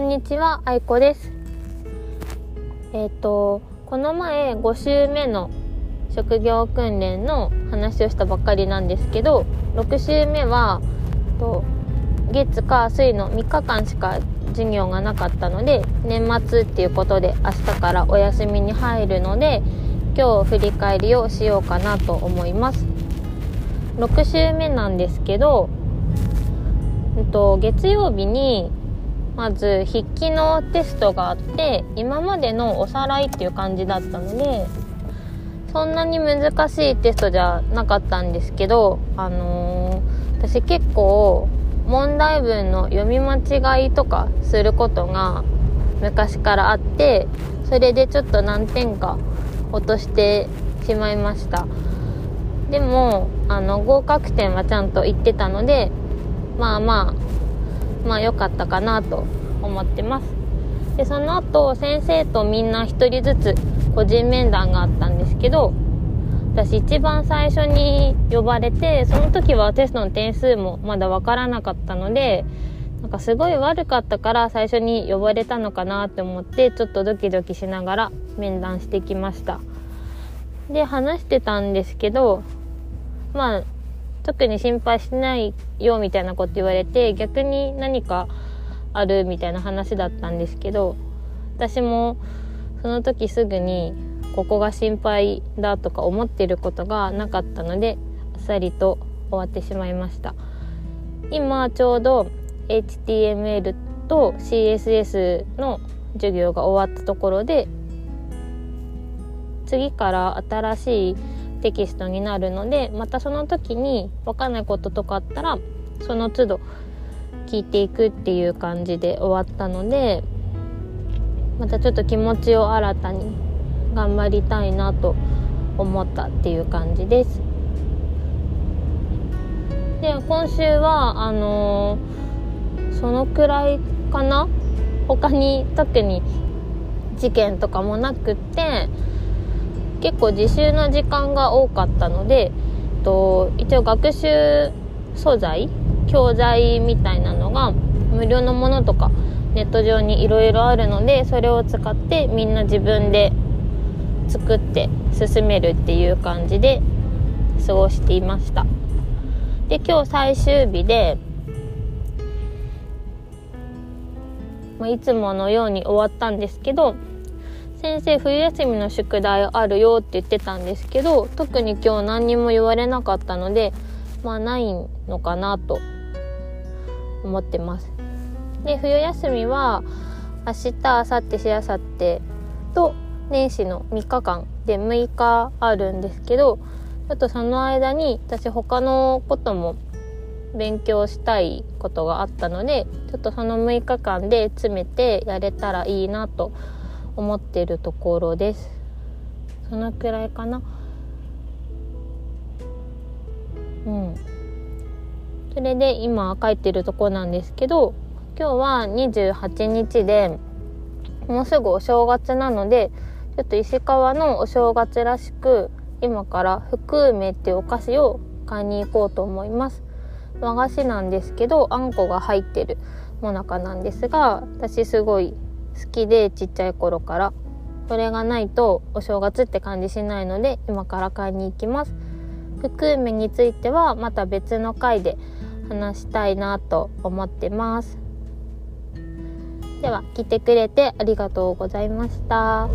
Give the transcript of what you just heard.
んにちは、あいこです。えっ、と、この前5週目の職業訓練の話をしたばっかりなんですけど、6週目は、と月火水の3日間しか授業がなかったので、年末っていうことで明日からお休みに入るので、今日振り返りをしようかなと思います。6週目なんですけど、うんと月曜日にまず筆記のテストがあって今までのおさらいっていう感じだったのでそんなに難しいテストじゃなかったんですけどあのー、私結構問題文の読み間違いとかすることが昔からあってそれでちょっと何点か落としてしまいました。でもあの合格点はちゃんと言ってたのでまあまあまあ良かったかなと思ってます。でその後先生とみんな1人ずつ個人面談があったんですけど私一番最初に呼ばれてその時はテストの点数もまだ分からなかったのでなんかすごい悪かったから最初に呼ばれたのかなって思ってちょっとドキドキしながら面談してきました。で話してたんですけどまあ特に心配しないよみたいなこと言われて逆に何かあるみたいな話だったんですけど私もその時すぐにここが心配だとか思ってることがなかったのであっさりと終わってしまいました。今ちょうど HTML と CSS の授業が終わったところで次から新しいテキストになるのでまたその時に分かんないこととかあったらその都度聞いていくっていう感じで終わったのでまたちょっと気持ちを新たに頑張りたいなと思ったっていう感じです。で今週はあのー、そのくらいかな？他に特に事件とかもなくって結構自習の時間が多かったのでと一応学習素材教材みたいなのが無料のものとかネット上にいろいろあるのでそれを使ってみんな自分で作って進めるっていう感じで過ごしていました。で今日最終日で、いつものように終わったんですけど先生冬休みの宿題あるよって言ってたんですけど特に今日何にも言われなかったのでまあないのかなと思ってます。で冬休みは明日明後日しあさってと年始の3日間で6日あるんですけどちょっとその間に私他のことも勉強したいことがあったのでちょっとその6日間で詰めてやれたらいいなと思います思ってるところです。そのくらいかな。うん。それで今書いてるとこなんですけど今日は28日でもうすぐお正月なのでちょっと石川のお正月らしく今から福梅っていうお菓子を買いに行こうと思います。和菓子なんですけどあんこが入ってるもなかなんですが私すごい好きでちっちゃい頃から。これがないとお正月って感じしないので今から買いに行きます。福梅についてはまた別の回で話したいなと思ってます。では来てくれてありがとうございました。